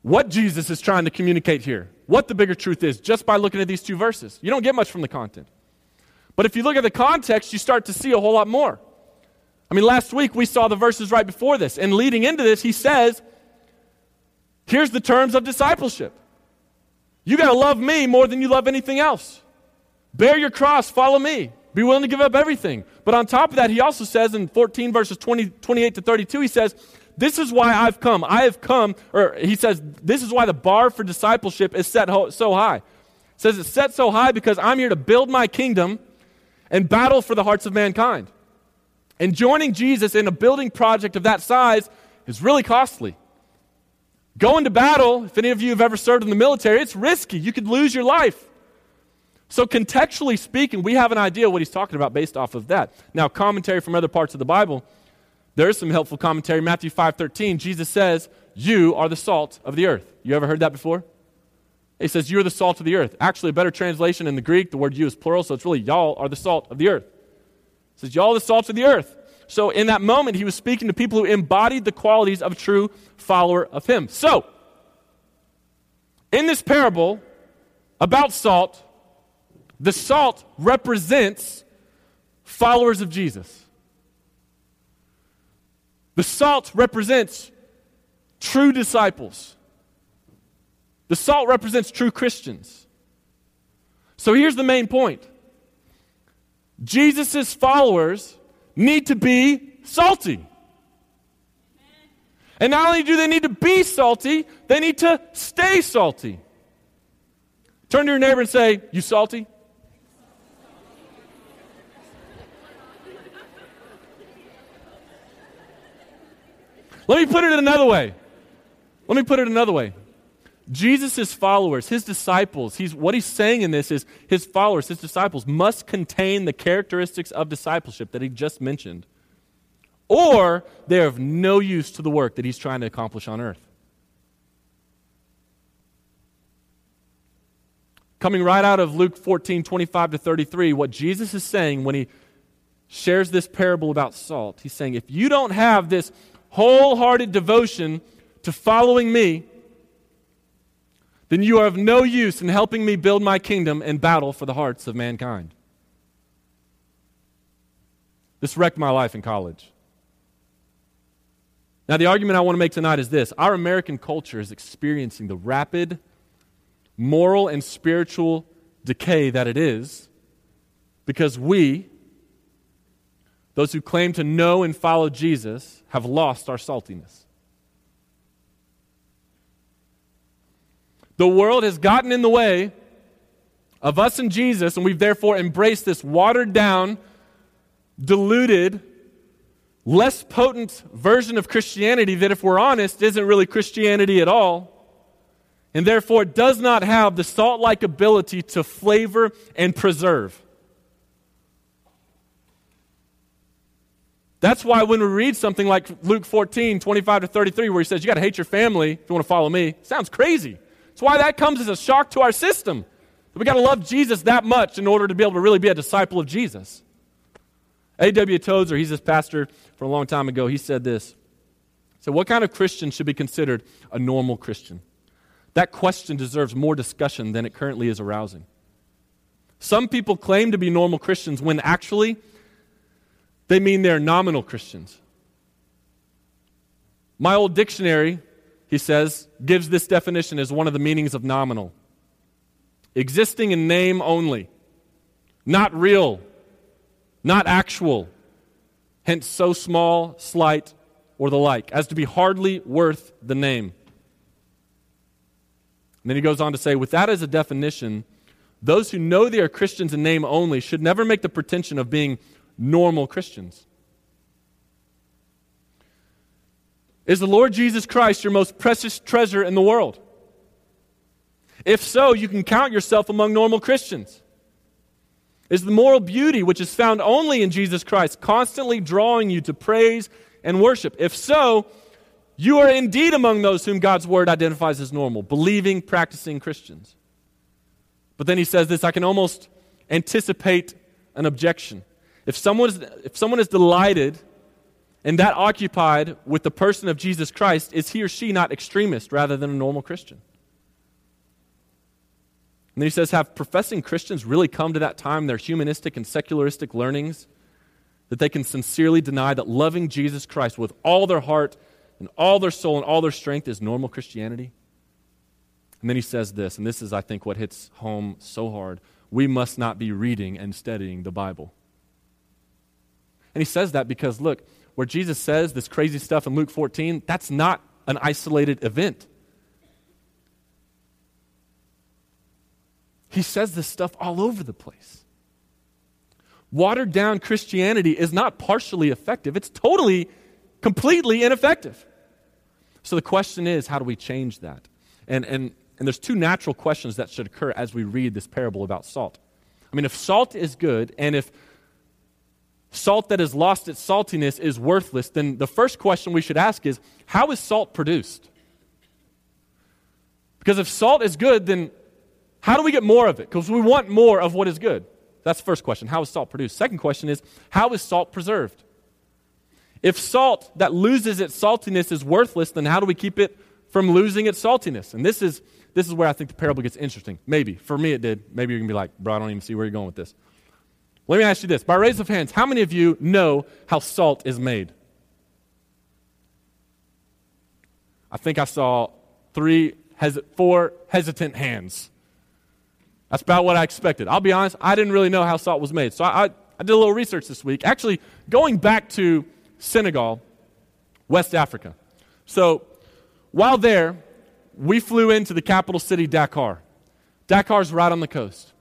what Jesus is trying to communicate here, what the bigger truth is, just by looking at these two verses. You don't get much from the content. But if you look at the context, you start to see a whole lot more. I mean, last week we saw the verses right before this, and leading into this, he says, Here's the terms of discipleship. You got to love me more than you love anything else. Bear your cross, follow me. Be willing to give up everything. But on top of that, he also says in 14 verses 20, 28 to 32, he says, this is why I've come. I have come, or he says, this is why the bar for discipleship is set ho- so high. Says it's set so high because I'm here to build my kingdom and battle for the hearts of mankind. And joining Jesus in a building project of that size is really costly. Going to battle, if any of you have ever served in the military, it's risky. You could lose your life. So, contextually speaking, we have an idea what he's talking about based off of that. Now, commentary from other parts of the Bible there is some helpful commentary. Matthew 5:13, Jesus says, "You are the salt of the earth." You ever heard that before? He says, "You are the salt of the earth." Actually, a better translation in the Greek, the word "you" is plural, so it's really "y'all are the salt of the earth." He says, "Y'all are the salt of the earth." So, in that moment, he was speaking to people who embodied the qualities of a true follower of him. So, In this parable about salt, the salt represents followers of Jesus. The salt represents true disciples. The salt represents true Christians. So here's the main point Jesus' followers need to be salty. And not only do they need to be salty, they need to stay salty. Turn to your neighbor and say, You salty? Let me put it another way. Let me put it another way. Jesus' followers, his disciples, he's, what he's saying in this is his followers, his disciples, must contain the characteristics of discipleship that he just mentioned, or they're of no use to the work that he's trying to accomplish on earth. Coming right out of Luke 14, 25 to 33, what Jesus is saying when he shares this parable about salt, he's saying, if you don't have this wholehearted devotion to following me, then you are of no use in helping me build my kingdom and battle for the hearts of mankind. This wrecked my life in college. Now, the argument I want to make tonight is this our American culture is experiencing the rapid moral and spiritual decay that it is because we, those who claim to know and follow Jesus, have lost our saltiness. The world has gotten in the way of us and Jesus, and we've therefore embraced this watered down, diluted, less potent version of Christianity that, if we're honest, isn't really Christianity at all, and therefore does not have the salt like ability to flavor and preserve. That's why when we read something like Luke 14, 25 to 33, where he says, You got to hate your family if you want to follow me, sounds crazy. That's why that comes as a shock to our system. We got to love Jesus that much in order to be able to really be a disciple of Jesus. A.W. Tozer, he's this pastor from a long time ago, he said this. So, what kind of Christian should be considered a normal Christian? That question deserves more discussion than it currently is arousing. Some people claim to be normal Christians when actually they mean they're nominal Christians. My old dictionary he says, gives this definition as one of the meanings of nominal existing in name only, not real, not actual, hence so small, slight, or the like, as to be hardly worth the name. And then he goes on to say, with that as a definition, those who know they are Christians in name only should never make the pretension of being normal Christians. Is the Lord Jesus Christ your most precious treasure in the world? If so, you can count yourself among normal Christians. Is the moral beauty which is found only in Jesus Christ constantly drawing you to praise and worship? If so, you are indeed among those whom God's word identifies as normal, believing, practicing Christians. But then he says this I can almost anticipate an objection. If someone is, if someone is delighted and that occupied with the person of Jesus Christ, is he or she not extremist rather than a normal Christian? And then he says, Have professing Christians really come to that time, their humanistic and secularistic learnings, that they can sincerely deny that loving Jesus Christ with all their heart and all their soul and all their strength is normal Christianity? And then he says this, and this is, I think, what hits home so hard. We must not be reading and studying the Bible. And he says that because, look, where Jesus says this crazy stuff in Luke 14, that's not an isolated event. He says this stuff all over the place. Watered down Christianity is not partially effective, it's totally, completely ineffective. So the question is, how do we change that? And, and, and there's two natural questions that should occur as we read this parable about salt. I mean, if salt is good, and if salt that has lost its saltiness is worthless, then the first question we should ask is how is salt produced? Because if salt is good, then how do we get more of it? Because we want more of what is good. That's the first question. How is salt produced? Second question is how is salt preserved? If salt that loses its saltiness is worthless, then how do we keep it from losing its saltiness. And this is, this is where I think the parable gets interesting. Maybe. For me, it did. Maybe you're going to be like, bro, I don't even see where you're going with this. Let me ask you this. By raise of hands, how many of you know how salt is made? I think I saw three, four hesitant hands. That's about what I expected. I'll be honest, I didn't really know how salt was made. So I, I, I did a little research this week. Actually, going back to Senegal, West Africa. So while there, we flew into the capital city, Dakar. Dakar's right on the coast.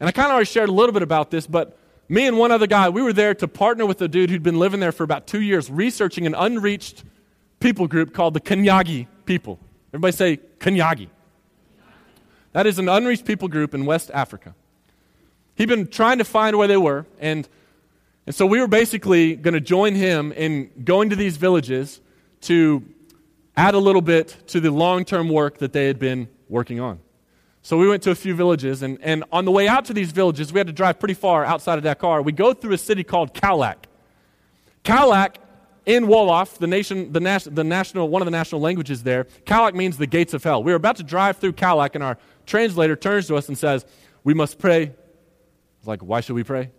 And I kind of already shared a little bit about this, but me and one other guy, we were there to partner with a dude who'd been living there for about two years, researching an unreached people group called the Konyagi people. Everybody say Konyagi. That is an unreached people group in West Africa. He'd been trying to find where they were, and, and so we were basically going to join him in going to these villages to add a little bit to the long term work that they had been working on. So we went to a few villages, and, and on the way out to these villages, we had to drive pretty far outside of Dakar. We go through a city called Kaolack. Kaolack in Wolof, the, nation, the, nas- the national, one of the national languages there, Kaolack means the gates of hell. We were about to drive through Kaolack, and our translator turns to us and says, We must pray. It's like, Why should we pray?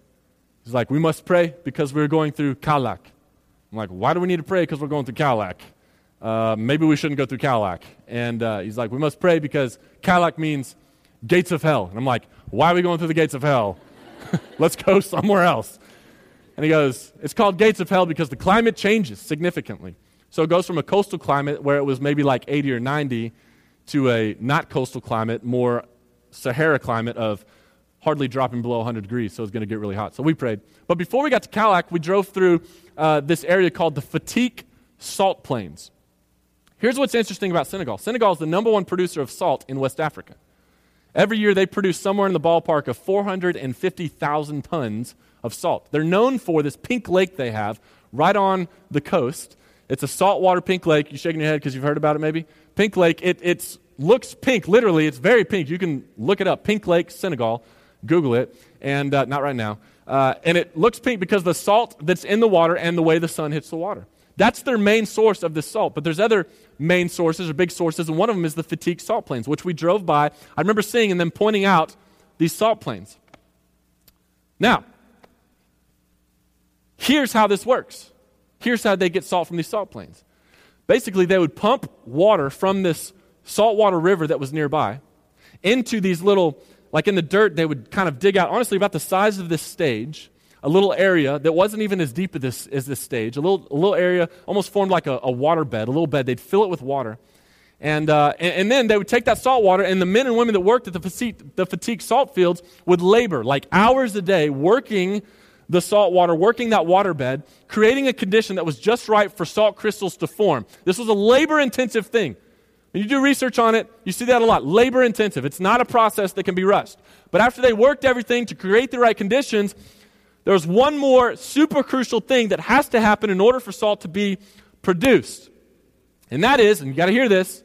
He's like, We must pray because we're going through Kaolack. I'm like, Why do we need to pray because we're going through Kaolack? Uh, maybe we shouldn't go through Kaolack. And uh, he's like, We must pray because Kaolack means gates of hell. And I'm like, Why are we going through the gates of hell? Let's go somewhere else. And he goes, It's called gates of hell because the climate changes significantly. So it goes from a coastal climate where it was maybe like 80 or 90 to a not coastal climate, more Sahara climate of hardly dropping below 100 degrees, so it's going to get really hot. So we prayed. But before we got to Kaolack, we drove through uh, this area called the Fatick Salt Plains. Here's what's interesting about Senegal Senegal is the number one producer of salt in West Africa. Every year they produce somewhere in the ballpark of 450,000 tons of salt. They're known for this pink lake they have right on the coast. It's a saltwater pink lake. You're shaking your head because you've heard about it maybe? Pink Lake. It it's, looks pink. Literally, it's very pink. You can look it up. Pink Lake, Senegal. Google it. And uh, not right now. Uh, and it looks pink because the salt that's in the water and the way the sun hits the water. That's their main source of this salt. But there's other main sources or big sources, and one of them is the Fatick salt plains, which we drove by. I remember seeing and then pointing out these salt plains. Now, here's how this works. Here's how they get salt from these salt plains. Basically, they would pump water from this saltwater river that was nearby into these little, like in the dirt, they would kind of dig out, honestly, about the size of this stage, a little area that wasn't even as deep as this, as this stage, a little, a little area almost formed like a, a water bed, a little bed. They'd fill it with water. And, uh, and, and, then they would take that salt water, and the men and women that worked at the fatigue, the Fatick salt fields would labor like hours a day working the salt water, working that water bed, creating a condition that was just right for salt crystals to form. This was a labor intensive thing. When you do research on it, you see that a lot. Labor intensive. It's not a process that can be rushed. But after they worked everything to create the right conditions, there's one more super crucial thing that has to happen in order for salt to be produced. And that is, and you got to hear this,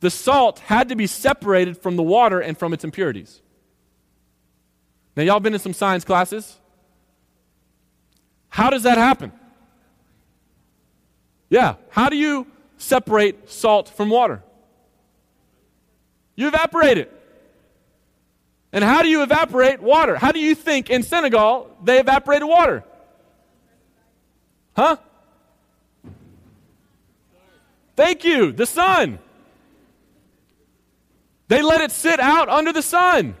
the salt had to be separated from the water and from its impurities. Now, y'all been in some science classes? How does that happen? Yeah, how do you separate salt from water? You evaporate it. And how do you evaporate water? How do you think in Senegal they evaporated water? Huh? Thank you, the sun. They let it sit out under the sun.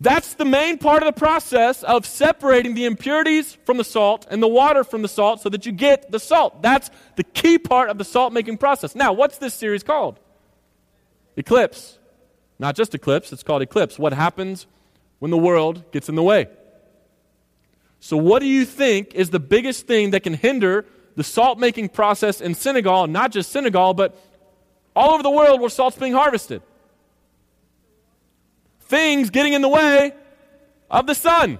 That's the main part of the process of separating the impurities from the salt and the water from the salt so that you get the salt. That's the key part of the salt making process. Now, what's this series called? Eclipse. Not just eclipse, it's called eclipse. What happens when the world gets in the way? So, what do you think is the biggest thing that can hinder the salt making process in Senegal, not just Senegal, but all over the world where salt's being harvested? things getting in the way of the sun.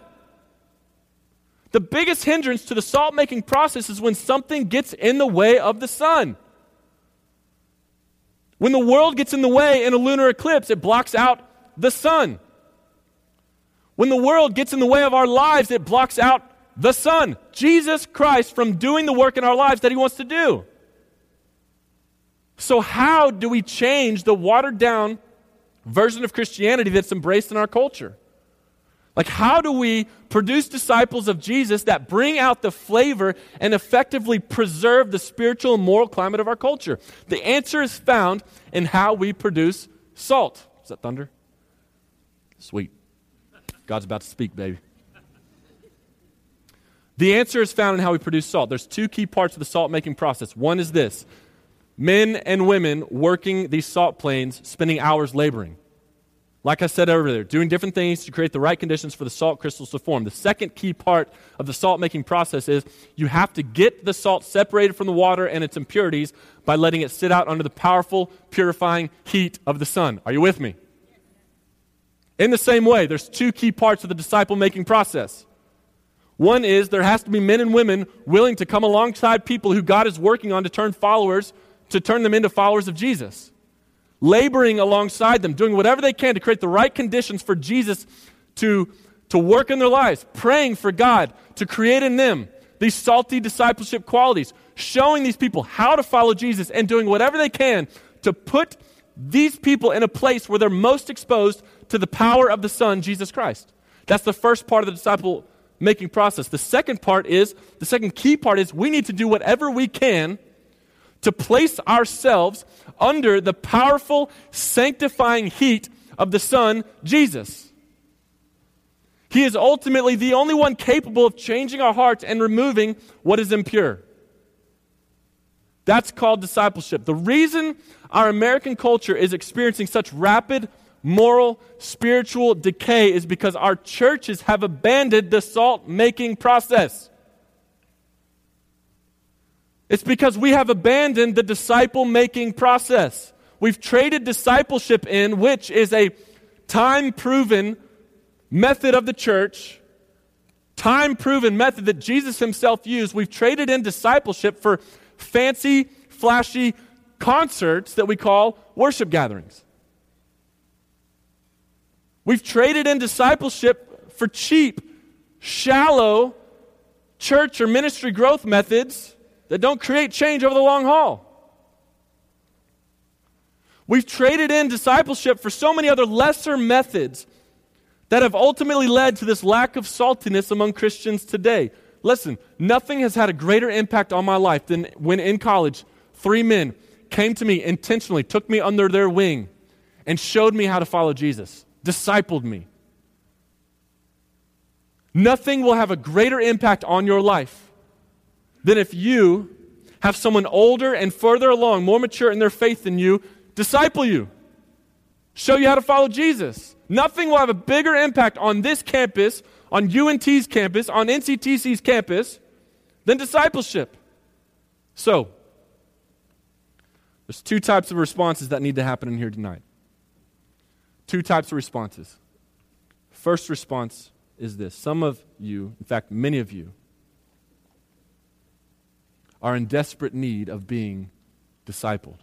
The biggest hindrance to the salt making process is when something gets in the way of the sun. When the world gets in the way in a lunar eclipse, it blocks out the sun. When the world gets in the way of our lives, it blocks out the Son, Jesus Christ, from doing the work in our lives that He wants to do. So, how do we change the watered down version of Christianity that's embraced in our culture? Like, how do we produce disciples of Jesus that bring out the flavor and effectively preserve the spiritual and moral climate of our culture? The answer is found in how we produce salt. Is that thunder? Sweet. God's about to speak, baby. The answer is found in how we produce salt. There's two key parts of the salt making process. One is this men and women working these salt plains, spending hours laboring. Like I said earlier, doing different things to create the right conditions for the salt crystals to form. The second key part of the salt making process is you have to get the salt separated from the water and its impurities by letting it sit out under the powerful, purifying heat of the sun. Are you with me? In the same way, there's two key parts of the disciple making process. One is there has to be men and women willing to come alongside people who God is working on to turn followers, to turn them into followers of Jesus. Laboring alongside them, doing whatever they can to create the right conditions for Jesus to, to work in their lives, praying for God to create in them these salty discipleship qualities, showing these people how to follow Jesus, and doing whatever they can to put these people in a place where they're most exposed to the power of the Son, Jesus Christ. That's the first part of the disciple making process. The second part is, the second key part is, we need to do whatever we can to place ourselves under the powerful, sanctifying heat of the Son, Jesus. He is ultimately the only one capable of changing our hearts and removing what is impure. That's called discipleship. The reason our American culture is experiencing such rapid moral, spiritual decay is because our churches have abandoned the salt making process. It's because we have abandoned the disciple making process. We've traded discipleship in, which is a time proven method of the church, time proven method that Jesus himself used. We've traded in discipleship for fancy, flashy concerts that we call worship gatherings. We've traded in discipleship for cheap, shallow church or ministry growth methods that don't create change over the long haul. We've traded in discipleship for so many other lesser methods that have ultimately led to this lack of saltiness among Christians today. Listen, nothing has had a greater impact on my life than when in college, three men came to me intentionally, took me under their wing, and showed me how to follow Jesus discipled me. Nothing will have a greater impact on your life than if you have someone older and further along, more mature in their faith than you, disciple you, show you how to follow Jesus. Nothing will have a bigger impact on this campus, on UNT's campus, on NCTC's campus, than discipleship. So, there's two types of responses that need to happen in here tonight two types of responses. First response is this some of you, in fact, many of you, are in desperate need of being discipled.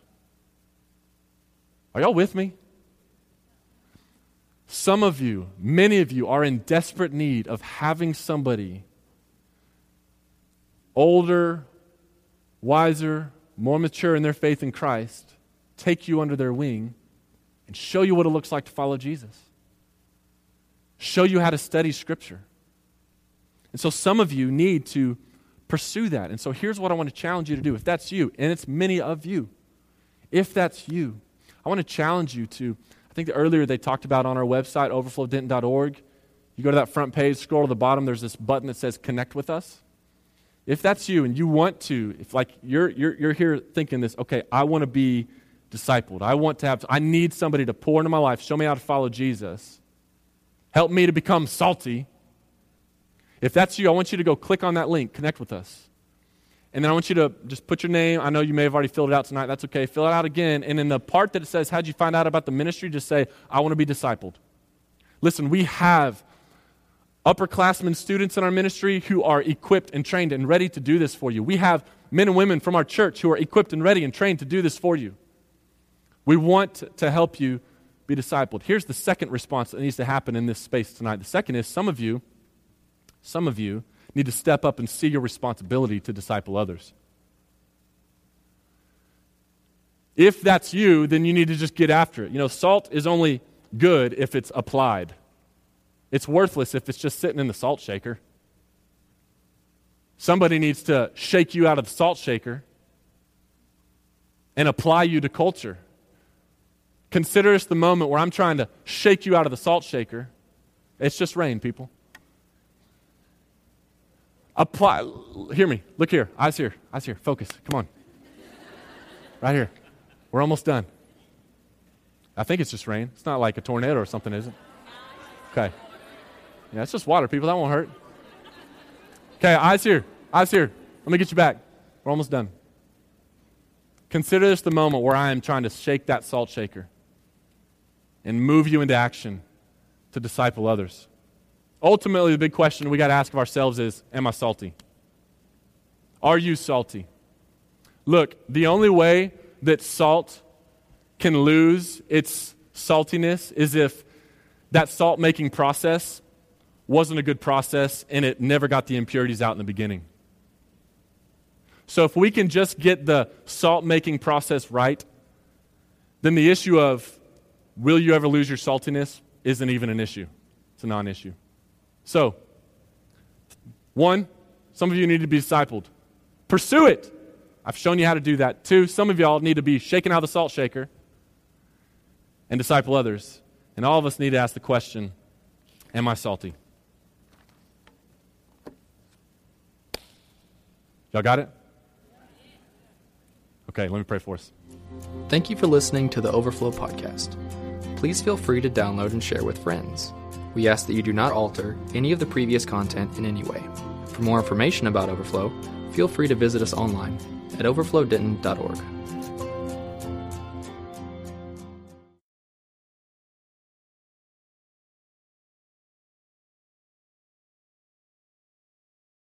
Are y'all with me? Some of you, many of you, are in desperate need of having somebody older, wiser, more mature in their faith in Christ take you under their wing and show you what it looks like to follow Jesus, show you how to study Scripture. And so some of you need to pursue that. And so here's what I want to challenge you to do. If that's you, and it's many of you, if that's you, I want to challenge you to, I think the earlier they talked about on our website, overflowdenton.org. You go to that front page, scroll to the bottom, there's this button that says connect with us. If that's you and you want to, if like you're, you're, you're here thinking this, okay, I want to be discipled. I want to have, I need somebody to pour into my life, show me how to follow Jesus, help me to become salty. If that's you, I want you to go click on that link, connect with us. And then I want you to just put your name. I know you may have already filled it out tonight. That's okay. Fill it out again. And in the part that it says, How'd you find out about the ministry? Just say, I want to be discipled. Listen, we have upperclassmen students in our ministry who are equipped and trained and ready to do this for you. We have men and women from our church who are equipped and ready and trained to do this for you. We want to help you be discipled. Here's the second response that needs to happen in this space tonight. The second is some of you, some of you need to step up and see your responsibility to disciple others. If that's you, then you need to just get after it. You know, salt is only good if it's applied. It's worthless if it's just sitting in the salt shaker. Somebody needs to shake you out of the salt shaker and apply you to culture. Consider this the moment where I'm trying to shake you out of the salt shaker. It's just rain, people. Apply, hear me. Look here. Eyes here. Eyes here. Focus. Come on. Right here. We're almost done. I think it's just rain. It's not like a tornado or something, is it? Okay. Yeah, it's just water, people. That won't hurt. Okay, eyes here. Eyes here. Let me get you back. We're almost done. Consider this the moment where I am trying to shake that salt shaker and move you into action to disciple others. Ultimately, the big question we got to ask of ourselves is Am I salty? Are you salty? Look, the only way that salt can lose its saltiness is if that salt making process wasn't a good process and it never got the impurities out in the beginning. So, if we can just get the salt making process right, then the issue of will you ever lose your saltiness isn't even an issue. It's a non issue. So, one, some of you need to be discipled. Pursue it. I've shown you how to do that. Two, some of y'all need to be shaken out of the salt shaker and disciple others. And all of us need to ask the question Am I salty? Y'all got it? Okay, let me pray for us. Thank you for listening to the Overflow Podcast. Please feel free to download and share with friends. We ask that you do not alter any of the previous content in any way. For more information about Overflow, feel free to visit us online at overflowdenton.org.